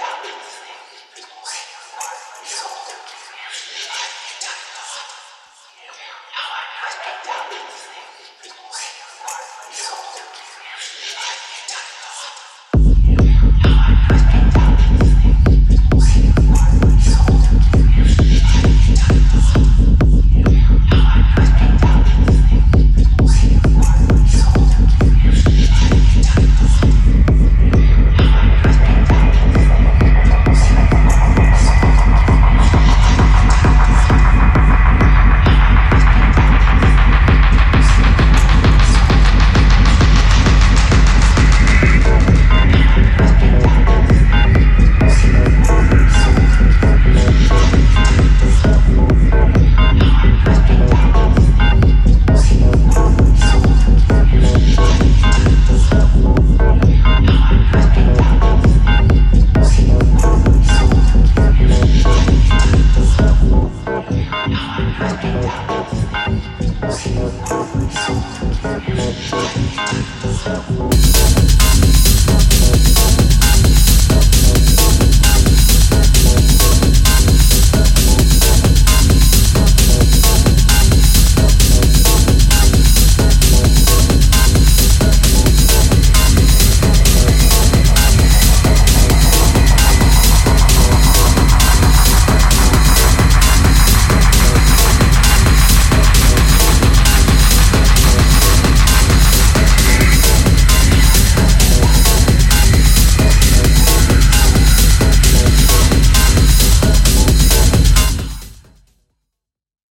I'm I'm Thank you. Thank you.